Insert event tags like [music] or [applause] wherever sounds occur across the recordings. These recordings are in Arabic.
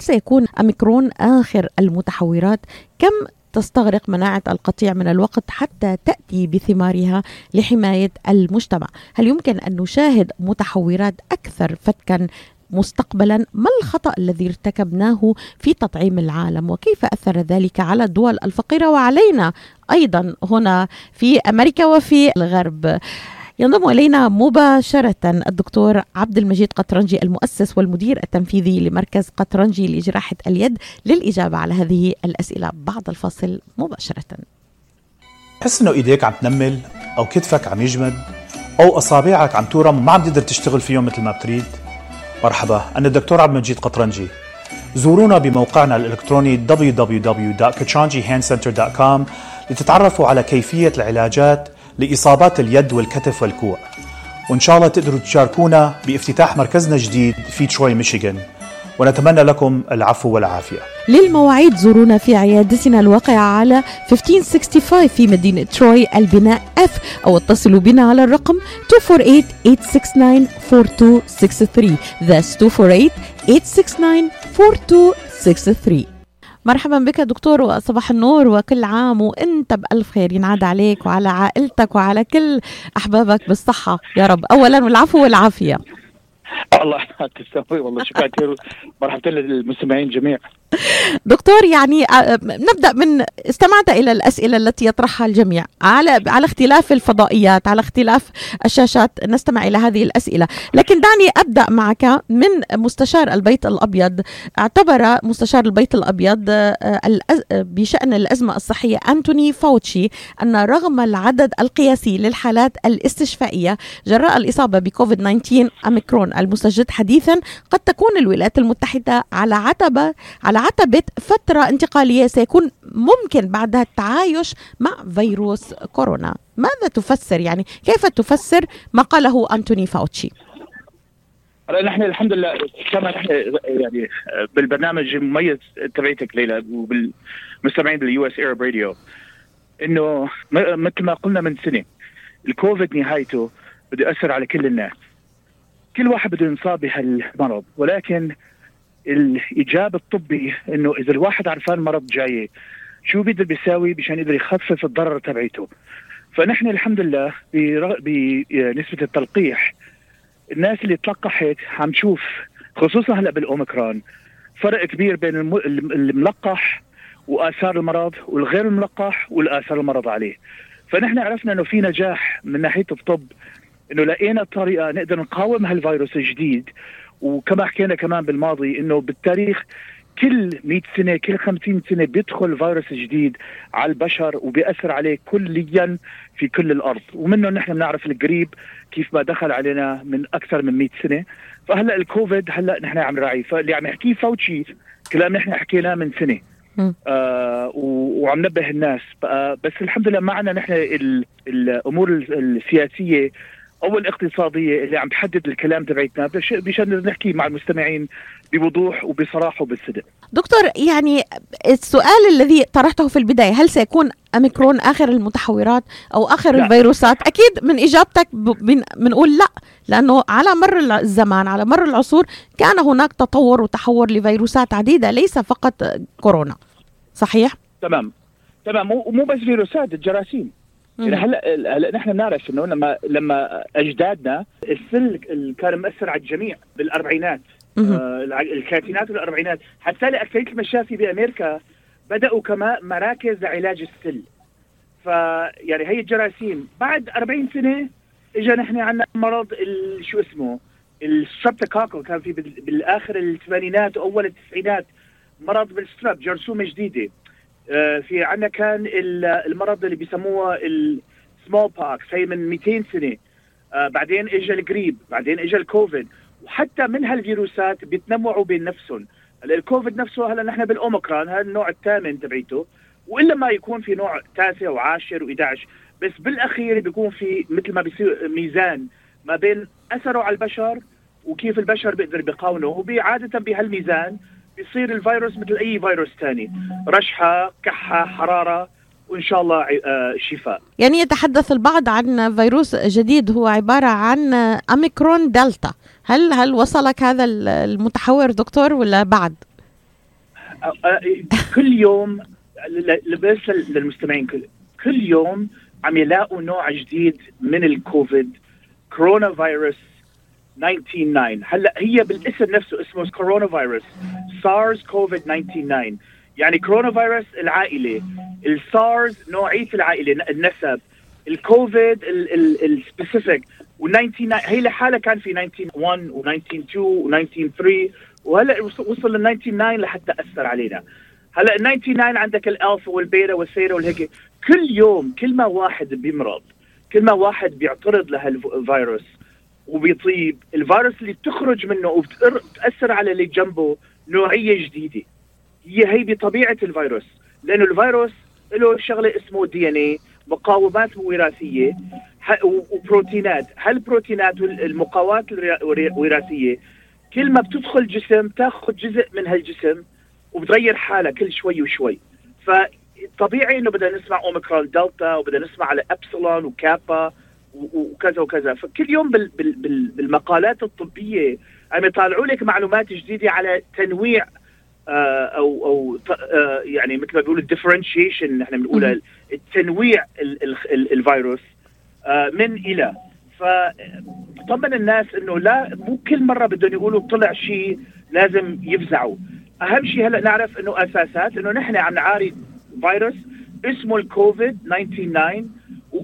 سيكون أميكرون آخر المتحورات؟ كم تستغرق مناعة القطيع من الوقت حتى تأتي بثمارها لحماية المجتمع؟ هل يمكن أن نشاهد متحورات أكثر فتكا مستقبلا؟ ما الخطأ الذي ارتكبناه في تطعيم العالم؟ وكيف أثر ذلك على الدول الفقيرة؟ وعلينا أيضا هنا في أمريكا وفي الغرب. ينضم إلينا مباشرة الدكتور عبد المجيد قطرنجي المؤسس والمدير التنفيذي لمركز قطرنجي لجراحة اليد للإجابة على هذه الأسئلة بعد الفاصل مباشرة. تحس إنه إيديك عم تنمل أو كتفك عم يجمد أو أصابعك عم تورم وما عم تقدر تشتغل فيهم مثل ما بتريد؟ مرحبا أنا الدكتور عبد المجيد قطرنجي زورونا بموقعنا الإلكتروني www.kachanjihandcenter.com لتتعرفوا على كيفية العلاجات لإصابات اليد والكتف والكوع. وإن شاء الله تقدروا تشاركونا بافتتاح مركزنا الجديد في تروي ميشيغان. ونتمنى لكم العفو والعافية. للمواعيد زورونا في عيادتنا الواقعة على 1565 في مدينة تروي البناء F أو اتصلوا بنا على الرقم 248-869-4263 That's 248-869-4263 مرحبا بك دكتور وصباح النور وكل عام وإنت بألف خير. ينعاد عليك وعلى عائلتك وعلى كل أحبابك بالصحة. يا رب. أولا والعفو والعافية. [laughs] الله تسوي والله شكرا كثير مرحبا للمستمعين الجميع دكتور يعني آه، نبدأ من استمعت إلى الأسئلة التي يطرحها الجميع. على على اختلاف الفضائيات على اختلاف الشاشات نستمع إلى هذه الأسئلة. لكن دعني أبدأ معك من مستشار البيت الأبيض. اعتبر مستشار البيت الأبيض آه، بشأن الأزمة الصحية أنتوني فاوتشي أن رغم العدد القياسي للحالات الاستشفائية جراء الإصابة بكوفيد 19 اميكرون المستجد حديثا قد تكون الولايات المتحدة على عتبه على عتبة فترة انتقالية سيكون ممكن بعدها التعايش مع فيروس كورونا. ماذا تفسر يعني؟ كيف تفسر ما قاله أنتوني فاوتشي؟ نحن الحمد لله كما نحن يعني بالبرنامج المميز تبعتك ليلى وبالمستمعين بال US Arab Radio إنه مثل ما قلنا من سنة الكوفيد نهايته بده يأثر على كل الناس. كل واحد بده ينصاب بهالمرض ولكن الايجاب الطبي إنه إذا الواحد عرفان مرض جاي شو بيقدر بيساوي مشان يقدر يخفف الضرر تبعيته؟ فنحن الحمد لله بنسبه التلقيح الناس اللي تلقحت عم تشوف خصوصا هلأ بالأوميكرون فرق كبير بين الملقح وآثار المرض والغير الملقح والآثار المرض عليه. فنحن عرفنا إنه في نجاح من ناحية الطب إنه لقينا طريقة نقدر نقاوم هالفيروس الجديد. وكما حكينا كمان بالماضي إنه بالتاريخ كل 100 سنة كل 50 سنة بيدخل فيروس جديد على البشر وبيأثر عليه كليا في كل الأرض. ومنه نحن بنعرف القريب كيف ما دخل علينا من أكثر من 100 سنة. فهلأ الكوفيد هلأ نحن عم نراعيه. فاللي عم يحكيه فوتشي كلام نحن حكيناه من سنة. آه وعم نبه الناس. بس الحمد لله معنا نحن الأمور السياسية أو الاقتصادية اللي عم تحدد الكلام تبعتنا مشان نحكي مع المستمعين بوضوح وبصراحة وبالصدق. دكتور يعني السؤال الذي طرحته في البداية هل سيكون اميكرون آخر المتحورات أو آخر لا. الفيروسات؟ أكيد من إجابتك بنقول لا لأنه على مر الزمان على مر العصور كان هناك تطور وتحور لفيروسات عديدة ليس فقط كورونا. صحيح؟ تمام تمام ومو بس فيروسات الجراثيم هلا هلا نحن بنعرف إنه لما لما أجدادنا السل كان مأثر على الجميع بالأربعينات. آه الثلاثينات والأربعينات. حتى لاكثريه المشافي بأمريكا بدأوا كمان مراكز لعلاج السل. فيعني هي الجراثيم. بعد 40 سنة اجى نحن عندنا مرض شو اسمه؟ ال streptococcal كان في بالآخر الثمانينات وأول التسعينات مرض بال strep جرثومة جديدة. في عندنا كان المرض اللي بيسموه ال smallpox هي من 200 سنة. آه، بعدين اجى الجريب بعدين اجى الكوفيد وحتى من هالفيروسات بيتنوعوا بين نفسهم. الكوفيد نفسه هلا نحن بالأوميكرون هذا النوع الثامن تبعيته. وإلا ما يكون في نوع تاسع وعاشر و11 بس بالأخير بيكون في مثل ما بيصير ميزان ما بين أثره على البشر وكيف البشر بيقدر بيقاومه وعاده بهالميزان بيصير الفيروس مثل أي فيروس ثاني رشحة كحة حرارة وإن شاء الله آه، شفاء. يعني يتحدث البعض عن فيروس جديد هو عبارة عن اميكرون دلتا. هل هل وصلك هذا المتحور دكتور ولا بعد؟ كل يوم بس للمستمعين كل كل يوم عم يلاقوا نوع جديد من الكوفيد كورونا فيروس 199 هلأ هي بالاسم نفسه اسمه كورونا فيروس سارس كوفيد 199 يعني كورونا فيروس العائله السارز نوعية العائلة النسب الكوفيد ال specific و99 هي لحالها كان في 191 و192 و193 وهلأ وصل لل 99 لحتى أثر علينا. هلأ ال 99 عندك الالفا والبيتا والثيتا والهيك. كل يوم كل ما واحد بيمرض كل ما واحد بيعترض لهالفيروس وبيطيب. الفيروس اللي بتخرج منه وبتاثر على اللي جنبه نوعية جديدة. هي هي بطبيعة الفيروس. لأنه الفيروس له شغلة اسمه DNA مقاومات وراثية وبروتينات. هالبروتينات والمقاومات الوراثيه كل ما بتدخل جسم تاخذ جزء من هالجسم وبتغير حالها كل شوي وشوي. فطبيعي إنه بدنا نسمع أوميكرون دلتا وبدنا نسمع على إبسلون وكابا. وكذا وكذا. فكل يوم بال بال بال بالمقالات الطبية عم يطالعوا لك معلومات جديدة على تنويع آه أو أو آه يعني مثل ما بيقولوا ال differentiation نحن بنقولها التنويع ال ال ال الفيروس آه من إلى. فطمن الناس إنه لا مو كل مرة بدهم يقولوا طلع شيء لازم يفزعوا. أهم شيء هلأ نعرف إنه أساسات إنه نحن عم نعاري فيروس اسمه الكوفيد 99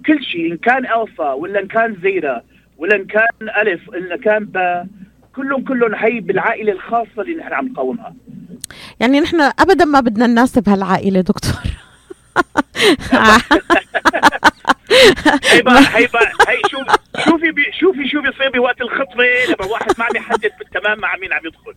وكل شيء إن كان ألفا ولا إن كان زيرا ولا إن كان ألف ولا كان با كلهم كلهم هي بالعائلة الخاصة اللي نحن عم نقاومها. يعني نحن ابدا ما بدنا نناسب هالعائلة دكتور. [laughs] هيبقى هيبقى هي شوف شوفي بي شوفي شو بيصير بوقت الخطبة لما واحد ما عم يحدد بالتمام مع مين عم يدخل.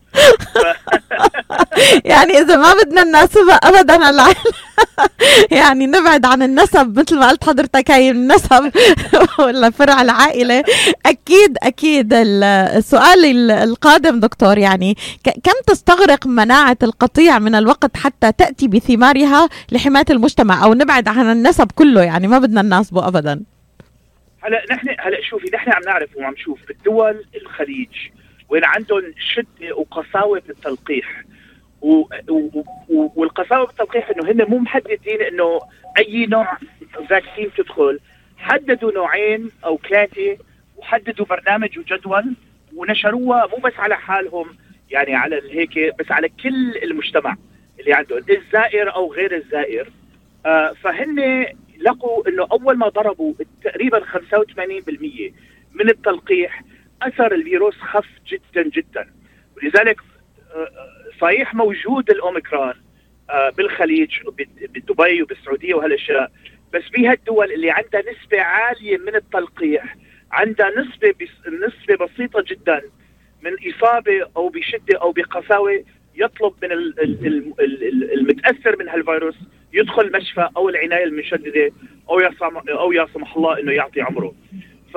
[laughs] يعني إذا ما بدنا نناسبها ابدا العائلة. [laughs] يعني نبعد عن النسب مثل ما قلت حضرتك هي النسب [laughs] ولا فرع العائلة. أكيد أكيد السؤال القادم دكتور يعني كم تستغرق مناعة القطيع من الوقت حتى تأتي بثمارها لحماية المجتمع؟ أو نبعد عن النسب كله يعني ما بدنا نناسبه ابدا. هلا نحن هلا شوفي نحن عم نعرف وعم نشوف بالدول الخليج وين عندهم شدة وقساوة بالتلقيح. و... و... و... والقساوه بالتلقيح إنه هن مو محددين إنه أي نوع فاكسين تدخل. حددوا نوعين أو ثلاثة وحددوا برنامج وجدول ونشروها مو بس على حالهم يعني على هيك بس على كل المجتمع اللي عندهم الزائر أو غير الزائر. آه فهن لقوا إنه أول ما ضربوا تقريبا 85% من التلقيح أثر الفيروس خف جدا جدا. ولذلك آه، صحيح موجود الأوميكرون آه، بالخليج بدبي وبالسعودية وهالأشياء بس بهالدول اللي عندها نسبة عالية من التلقيح عندها نسبة نسبة بسيطة جدا من إصابة أو بشدة أو بقساوة يطلب من المتأثر من هالفيروس يدخل مشفى أو العناية المشددة أو يا أو يا سمح الله إنه يعطي عمره.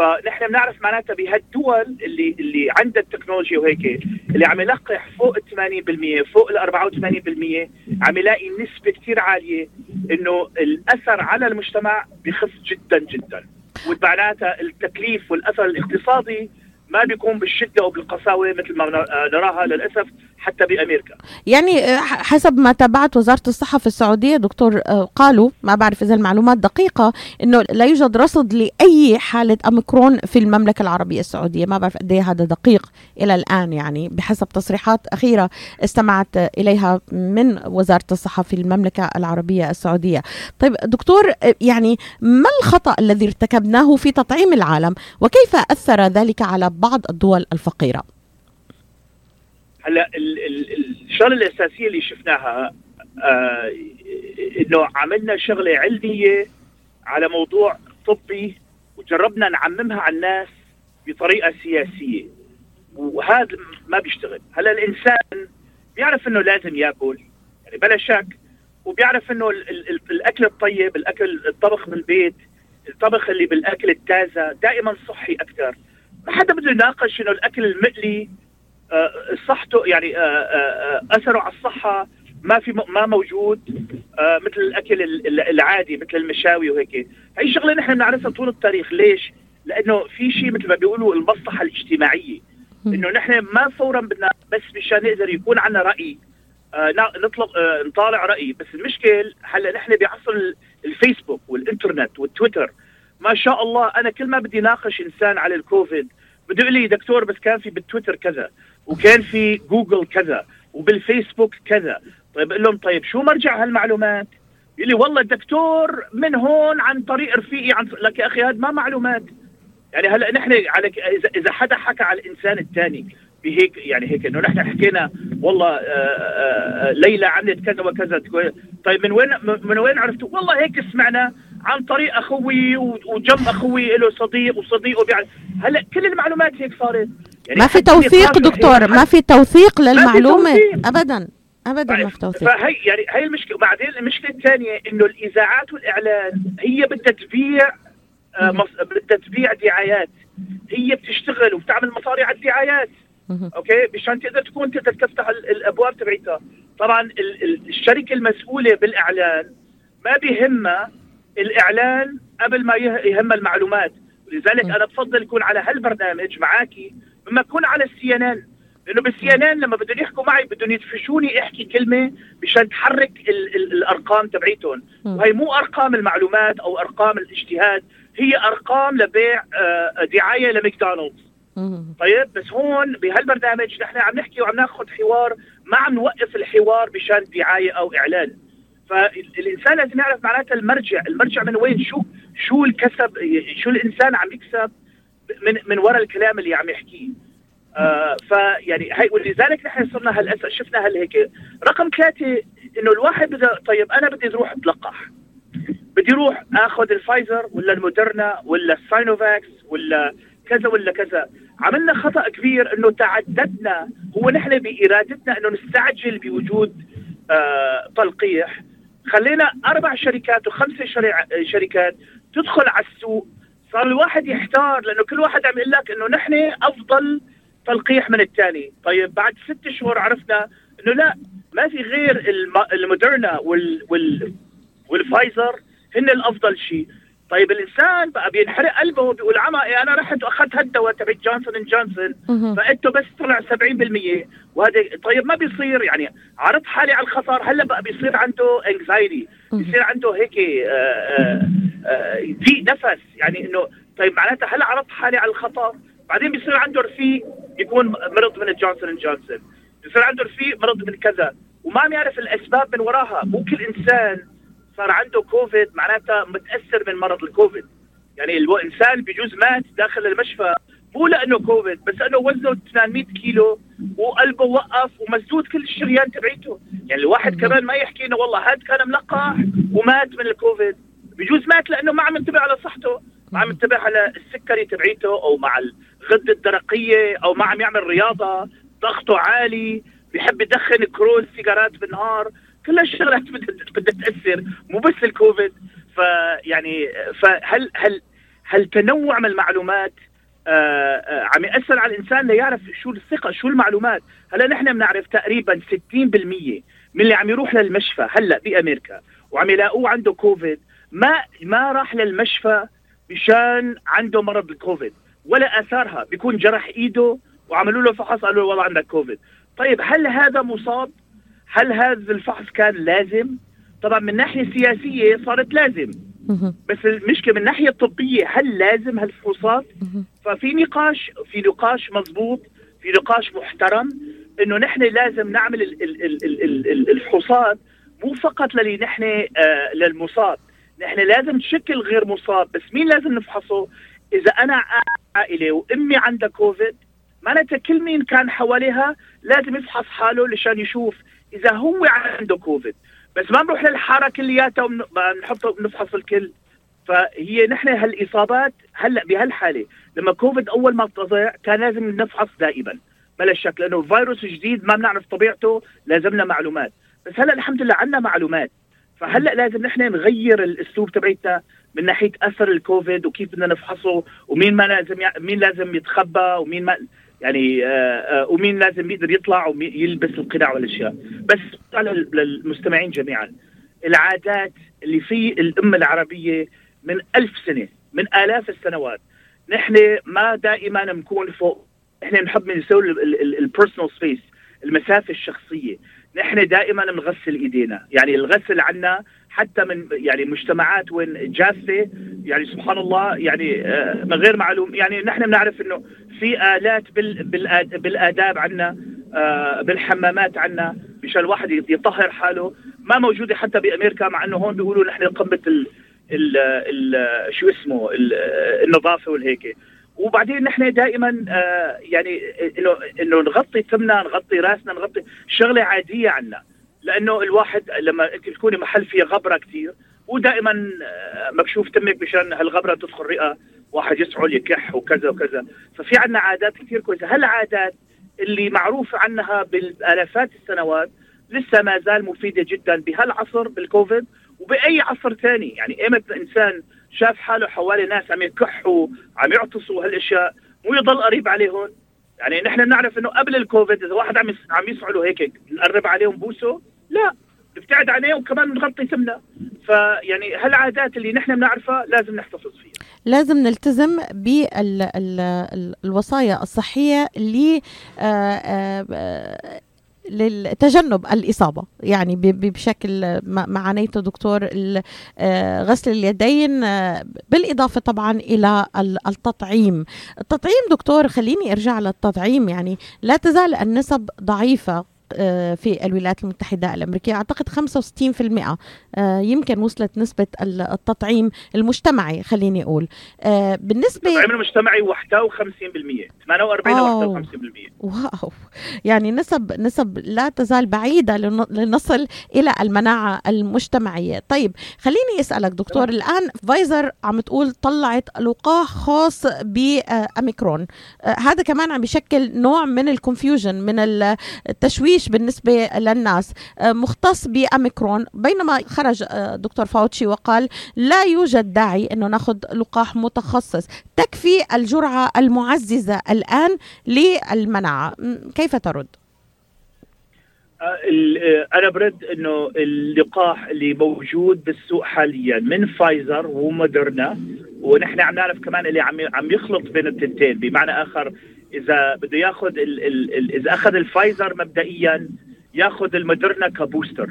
فنحن بنعرف معناتها بهالدول اللي اللي عندها التكنولوجيا وهيك اللي عم يلقح فوق ال 80% فوق ال 84% عم يلاقي نسبة كثير عالية إنه الأثر على المجتمع بخف جدا جدا. ومعناتها التكليف والأثر الاقتصادي ما بيكون بالشدة وبالقساوة مثل ما نراها للأسف. حتى بأمريكا. يعني آه، حسب ما تابعت وزارة الصحة في السعودية دكتور آه، قالوا ما بعرف إذا المعلومات دقيقة إنه لا يوجد رصد لأي حالة أوميكرون في المملكة العربية السعودية. ما بعرف قد إيه هذا دقيق إلى الآن يعني بحسب تصريحات أخيرة استمعت إليها من وزارة الصحة في المملكة العربية السعودية. طيب دكتور آه، يعني ما الخطأ الذي ارتكبناه في تطعيم العالم؟ وكيف أثر ذلك على بعض الدول الفقيرة؟ هلا الشغلة الأساسية اللي شفناها آه إنه عملنا شغلة علمية على موضوع طبي وجربنا نعممها على الناس بطريقة سياسية. وهذا ما بيشتغل. هلا الإنسان بيعرف إنه لازم يأكل يعني بلا شك وبيعرف إنه الأكل الطيب الأكل الطبخ بالبيت الطبخ اللي بالأكل التازة دائما صحي أكثر. ما حدا بده يناقش إنه الأكل المقلي صحته يعني آه، آه، أثره على الصحة ما في ما موجود مثل الأكل العادي مثل المشاوي وهيك. هي شغله نحن بنعرفها طول التاريخ. ليش؟ لأنه في شيء مثل ما بيقولوا المصلحة الاجتماعية. إنه نحن ما فورا بدنا بس مشان نقدر يكون عندنا رأي آه آه نطالع رأي. بس المشكل هلأ نحن بعصر الفيسبوك والإنترنت والتويتر. ما شاء الله أنا كل ما بدي ناقش إنسان على الكوفيد بده يقول لي دكتور بس كان في بالتويتر كذا. وكان في جوجل كذا وبالفيسبوك كذا. طيب بقول لهم طيب شو مرجع هالمعلومات؟ يقول لي والله الدكتور من هون عن طريق رفيقي عن لك يا أخي هذا ما معلومات. يعني هلا نحن على إذا إذا حدا حكى على الإنسان الثاني بهيك يعني هيك إنه نحن حكينا والله آآ آه، آآ آه، ليلى عملت كذا وكذا طيب من وين من وين عرفتوا؟ والله هيك سمعنا عن طريق أخوي وجنب أخوي له صديق وصديقه بيعرف. هلا كل المعلومات هيك صارت. ما في توثيق دكتور ما في توثيق للمعلومه ابدا ابدا ما في توثيق. فهي يعني هي المشكلة. وبعدين المشكلة الثانية إنه الإذاعات والإعلان هي بدها تبيع آه بدها تبيع دعايات. هي بتشتغل وبتعمل مصاري على الدعايات. أوكي؟ مشان تقدر تكون تقدر تفتح الأبواب تبعتها طبعا الشركة المسؤولة بالإعلان ما بيهمها الإعلان قبل ما يهم المعلومات. لذلك أنا بفضل يكون على هالبرنامج معاكي مما يكون على السي إن إن. لأنه بالسي إن إن لما بدهم يحكوا معي بدهم يدفشوني أحكي كلمة مشان تحرك ال ال الأرقام تبعيتهم. وهي مو أرقام المعلومات أو أرقام الاجتهاد هي أرقام لبيع آه، دعاية لماكدونالدز. طيب؟ بس هون بهالبرنامج نحن عم نحكي وعم ناخذ حوار ما عم نوقف الحوار مشان دعاية أو إعلان. فالإنسان لازم يعرف معناتها المرجع. المرجع من وين؟ شو شو الكسب؟ شو الإنسان عم يكسب؟ من من وراء الكلام اللي عم يحكيه. آه فيعني هي ولذلك نحن صرنا هالاسا شفنا هالهيك رقم ثلاثة إنه الواحد بده طيب أنا بدي أروح أتلقح. بدي أروح آخذ الفايزر ولا المودرنا ولا الساينوفاكس ولا كذا ولا كذا. عملنا خطأ كبير إنه تعددنا هو نحن بإرادتنا إنه نستعجل بوجود آه تلقيح. خلينا أربع شركات وخمسة شركات تدخل على السوق صار الواحد يحتار لأنه كل واحد عم يقول لك إنه نحن أفضل تلقيح من الثاني طيب بعد ست شهور عرفنا إنه لا ما في غير المودرنا وال وال والفايزر هن الأفضل شيء. طيب الإنسان بقى بينحرق قلبه بيقول عمى إيه أنا رحت وأخذت هالدواء تبع جونسون اند جونسون فإنتو بس طلع 70% وهذا طيب ما بيصير يعني عرض حالي على الخطر هلأ بقى بيصير عنده anxiety بيصير عنده هيك آه، آه، آه، ضيق نفس يعني إنه طيب معناتها هلا عرضت حالي على الخطر بعدين بيصير عنده رفيق يكون مرض من الجونسون اند جونسون. بيصير عنده رفيق مرض من كذا. وما عم يعرف الأسباب من وراها. مو كل إنسان صار عنده كوفيد معناتها متأثر من مرض الكوفيد. يعني الإنسان بجوز مات داخل المشفى. مو لأنه كوفيد بس أنه وزنه 800 كيلو وقلبه وقف ومسدود كل الشريان تبعيته. يعني الواحد كمان ما يحكي إنه والله هذا كان ملقح ومات من الكوفيد. بجوز مات لأنه ما عم ينتبه على صحته ما عم ينتبه على السكري تبعيته أو مع الغدة الدرقية أو ما عم يعمل رياضة ضغطه عالي بيحب يدخن كروز سيجارات بالنهار كل الشغلات [laughs] بدها تأثر مو بس الكوفيد. فيعني فهل هل هل تنوع من المعلومات آآ آه، آآ آه، عم يأثر على الإنسان ليعرف شو الثقة شو المعلومات؟ هلا نحن بنعرف تقريبا 60% من اللي عم يروح للمشفى هلأ بأمريكا وعم يلاقوه عنده كوفيد ما ما راح للمشفى مشان عنده مرض الكوفيد ولا آثارها. بيكون جرح إيده وعملوا له فحص قالوا له والله عندك كوفيد. طيب هل هذا مصاب؟ هل هذا الفحص كان لازم؟ طبعا من ناحية سياسية صارت لازم. بس المشكلة من الناحيه الطبيه هل لازم هالفحوصات؟ ففي نقاش في نقاش مضبوط في نقاش محترم إنه نحن لازم نعمل الفحوصات مو فقط للي نحن آه للمصاب. نحن لازم نشكل غير مصاب بس مين لازم نفحصه؟ إذا أنا عائلة وأمي عندها كوفيد معناتها كل مين كان حواليها لازم يفحص حاله لشان يشوف إذا هو عنده كوفيد. بس ما بنروح للحارة كلياتها وبنحطه بنفحص الكل. فهي نحن هالإصابات هلأ بهالحالة. لما كوفيد أول ما طلع كان لازم نفحص دائما. بلا شك لأنه فيروس جديد ما بنعرف طبيعته لازمنا معلومات. بس هلأ الحمد لله عندنا معلومات. فهلأ لازم نحن نغير الأسلوب تبعتنا من ناحية أثر الكوفيد وكيف بدنا نفحصه ومين ما لازم مين لازم يتخبى ومين ما يعني آه، آه، ومين لازم يقدر يطلع ويلبس القناع والأشياء. بس للمستمعين جميعا العادات اللي في الأمة العربية من ألف سنة من آلاف السنوات نحن ما دائما نكون فوق إحنا نحب نسوي ال personal space المسافة الشخصية. نحن دائما بنغسل إيدينا. يعني الغسل عنا حتى من يعني مجتمعات وين جافة يعني سبحان الله يعني آه، من غير معلوم. يعني نحن بنعرف إنه في آلات بالآداب عنا آه، بالحمامات عنا مشان الواحد يطهر حاله. ما موجودة حتى بأمريكا مع إنه هون بيقولوا نحن قمة ال ال ال شو اسمه النظافة والهيك. وبعدين نحن دائما آه يعني إنه إنه نغطي فمنا نغطي راسنا نغطي شغلة عادية عنا. لأنه الواحد لما أنت تكوني محل فيه غبرة كثير ودائما آه مكشوف تمك مشان هالغبرة تدخل رئة واحد يسعل يكح وكذا وكذا. ففي عنا عادات كثير كويسة. هالعادات اللي معروف عنها بالآلافات السنوات لسه ما زال مفيدة جدا بهالعصر بالكوفيد وبأي عصر ثاني يعني ايمت الانسان شاف حاله حوالي ناس عم يكحوا عم يعطسوا هالأشياء مو يضل قريب عليهم. يعني نحن بنعرف إنه قبل الكوفيد إذا واحد عم عم يسعله هيك نقرب عليه ونبوسه لا نبتعد عليه وكمان بنغطي ثمنا فيعني هالعادات اللي نحن بنعرفها لازم نحتفظ فيها. لازم نلتزم بالوصايا الصحية اللي للتجنب الإصابة. يعني بشكل ما عانيته دكتور آه، غسل اليدين آه، بالإضافة طبعا إلى التطعيم. التطعيم دكتور خليني أرجع للتطعيم. يعني لا تزال النسب ضعيفة. آه، في الولايات المتحدة الأمريكية. أعتقد 65% آه، يمكن وصلت نسبة التطعيم المجتمعي خليني أقول. آه، بالنسبة التطعيم المجتمعي 51% 48 51% wow. يعني نسب نسب لا تزال بعيدة لنصل إلى المناعة المجتمعية. طيب خليني أسألك دكتور الآن فايزر عم تقول طلعت لقاح خاص بأميكرون هذا كمان عم بيشكل نوع من ال confusion من التشويش تشويش بالنسبة للناس. آه، مختص بأميكرون بينما خرج آه، دكتور فاوتشي وقال لا يوجد داعي أنه ناخذ لقاح متخصص. تكفي الجرعة المعززة الآن للمناعة. كيف ترد؟ آه، أنا برد إنه اللقاح اللي موجود بالسوق حاليا من فايزر ومودرنا ونحن عم نعرف كمان اللي عم عم يخلط بين التنتين بمعنى آخر إذا بده ياخذ ال ال إذا أخذ الفايزر مبدئيا ياخذ المودرنا ك booster.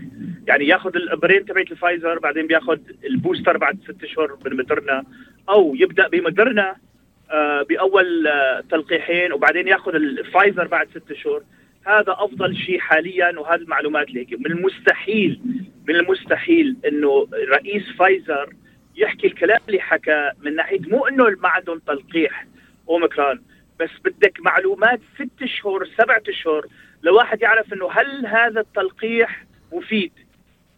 يعني ياخذ الابرين تبعت الفايزر بعدين بياخذ ال booster بعد ست اشهر من مودرنا أو يبدأ بمودرنا آه بأول آه تلقيحين وبعدين ياخذ الفايزر بعد ست اشهر هذا أفضل شيء حاليا وهذه المعلومات اللي هيك. من المستحيل من المستحيل إنه رئيس فايزر يحكي الكلام اللي حكى من ناحية مو إنه ما عندهم تلقيح. اوميكرون بس بدك معلومات ست اشهر سبعة اشهر لواحد يعرف إنه هل هذا التلقيح مفيد؟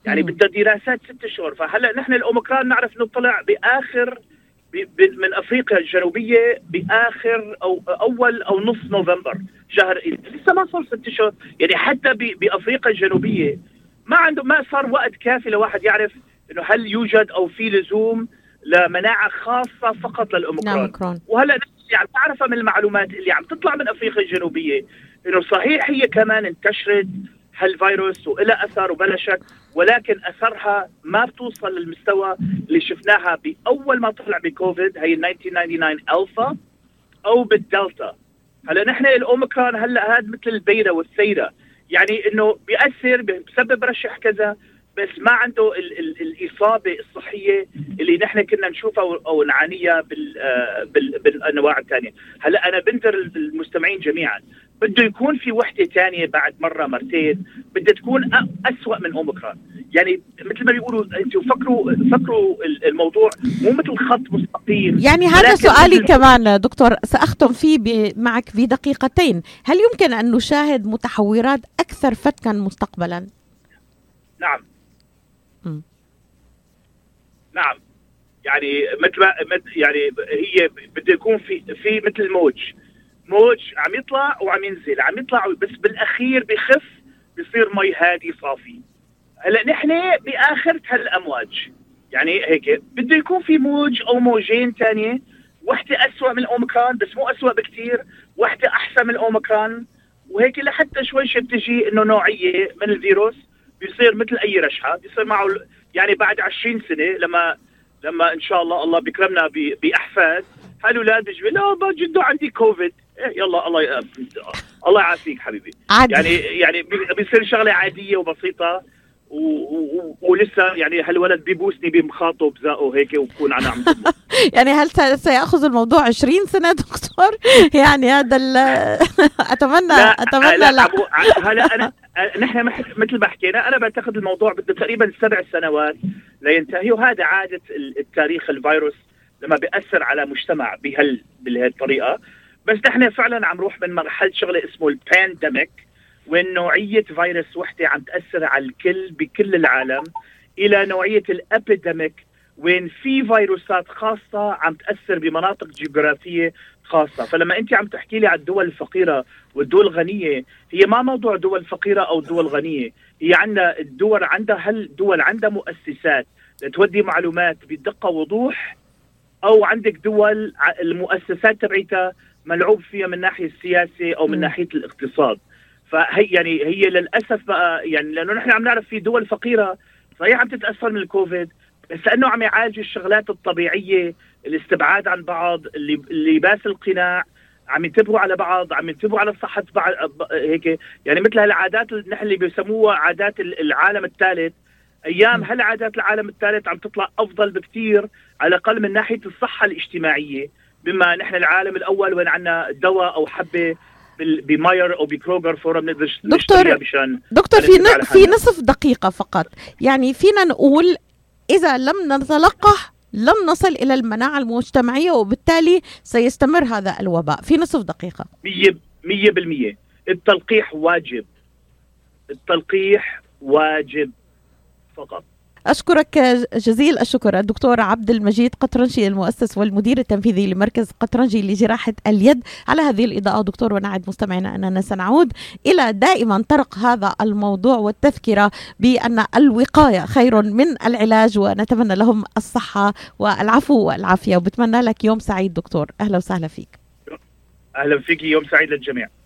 يعني بدها دراسات ست اشهر فهلأ نحن الأوميكرون نعرف إنه طلع بآخر من أفريقيا الجنوبية بآخر أو أول أو نص نوفمبر شهر لسه ما صار ست اشهر يعني حتى بأفريقيا الجنوبية ما عنده ما صار وقت كافي لواحد يعرف إنه هل يوجد أو في لزوم لمناعة خاصة فقط للأوميكرون. نعم وهلا يعني بعرفها من المعلومات اللي عم تطلع من أفريقيا الجنوبية إنه صحيح هي كمان انتشرت هالفيروس وإلها أثر وبلا شك ولكن أثرها ما بتوصل للمستوى اللي شفناها بأول ما طلع بكوفيد هي 1999 ألفا أو بالدلتا. هلا نحن الأوميكرون هلأ هذا مثل البيرة والثيره يعني إنه بيأثر بسبب رشح كذا بس ما عنده ال ال الإصابة الصحية اللي نحن كنا نشوفها أو نعانيها بال آه، بال بالأنواع الثانية، هلا أنا بنذر المستمعين جميعا. بده يكون في وحدة ثانية بعد مرة مرتين. بدها تكون اسوء من أوميكرون، يعني مثل ما بيقولوا أنتم فكروا فكروا الموضوع مو مثل خط مستقيم. يعني هذا سؤالي كمان دكتور سأختم فيه معك في دقيقتين، هل يمكن أن نشاهد متحورات أكثر فتكا مستقبلا؟ نعم. نعم. يعني مثل يعني هي بده يكون في في مثل موج. موج عم يطلع وعم ينزل. عم يطلع بس بالأخير بخف بصير مي هادي صافي. هلأ نحن بآخر هالامواج يعني هيك. بده يكون في موج أو موجين ثانية وحدة أسوأ من الاوميكرون بس مو أسوأ بكثير وحدة أحسن من الاوميكرون وهيك لحتى شوي شوي بتجي إنه نوعية من الفيروس. بيصير مثل أي رشحة. بيصير معه يعني بعد 20 سنة لما لما إن شاء الله الله بيكرمنا بأحفاد هالاولاد بيجوا لا جدو عندي كوفيد إيه يلا الله ي... الله يعافيك حبيبي عادي. يعني يعني بي- بيصير شغلة عادية وبسيطة. ولسه يعني هالولد بيبوسني بمخاطه بزقه هيك وبكون أنا عم. [laughs] يعني هل س- سيأخذ الموضوع 20 سنة دكتور؟ [laughs] يعني هذا ال- [laughs] أتمنى لا, لا عبو- ع- هلا انا نحن مثل ما حكينا أنا بعتقد الموضوع بده تقريبا سبع سنوات لينتهي وهذا عادة ال- التاريخ الفيروس لما بيأثر على مجتمع بهال بهالطريقة. بس نحن فعلا عم نروح من مرحلة شغلة اسمه ال pandemic وين نوعية فيروس وحدة عم تأثر على الكل بكل العالم إلى نوعية ال epidemic وين في فيروسات خاصة عم تأثر بمناطق جغرافية خاصة. فلما أنت عم تحكي لي على الدول الفقيره والدول الغنيه هي ما موضوع دول فقيرة أو دول غنية. هي عندنا الدول عندها هل دول عندها مؤسسات لتودي معلومات بدقة وضوح أو عندك دول المؤسسات تبعتها ملعوب فيها من ناحية السياسة أو من. ناحية الاقتصاد؟ فهي يعني هي للأسف بقى يعني لأنه نحن عم نعرف في دول فقيرة صحيح عم تتأثر من الكوفيد بس لأنه عم يعالجوا الشغلات الطبيعية الاستبعاد عن بعض اللي اللباس القناع عم ينتبهوا على بعض عم ينتبهوا على صحة بعض هيك يعني مثل هالعادات اللي نحن اللي بيسموها عادات ال- العالم الثالث أيام هل عادات العالم الثالث عم تطلع أفضل بكثير على الأقل من ناحية الصحة الاجتماعية بما نحن العالم الأول وين عندنا دواء أو حبة بماير أو بكروجر فورا بنقدر دكتور، دكتور في في. نصف دقيقة فقط. يعني فينا نقول إذا لم نتلقح لم نصل إلى المناعة المجتمعية وبالتالي سيستمر هذا الوباء. في نصف مية بالمية. التلقيح واجب. التلقيح واجب فقط. أشكرك جزيل الشكر الدكتور عبد المجيد قطرنجي المؤسس والمدير التنفيذي لمركز قطرنجي لجراحة اليد. على هذه الإضاءة دكتور ونعد مستمعينا أننا سنعود إلى دائما طرق هذا الموضوع والتذكرة بأن الوقاية خير من العلاج ونتمنى لهم الصحة والعفو والعافية. وبتمنى لك يوم سعيد دكتور. أهلا وسهلا فيك. أهلا فيك يوم سعيد للجميع.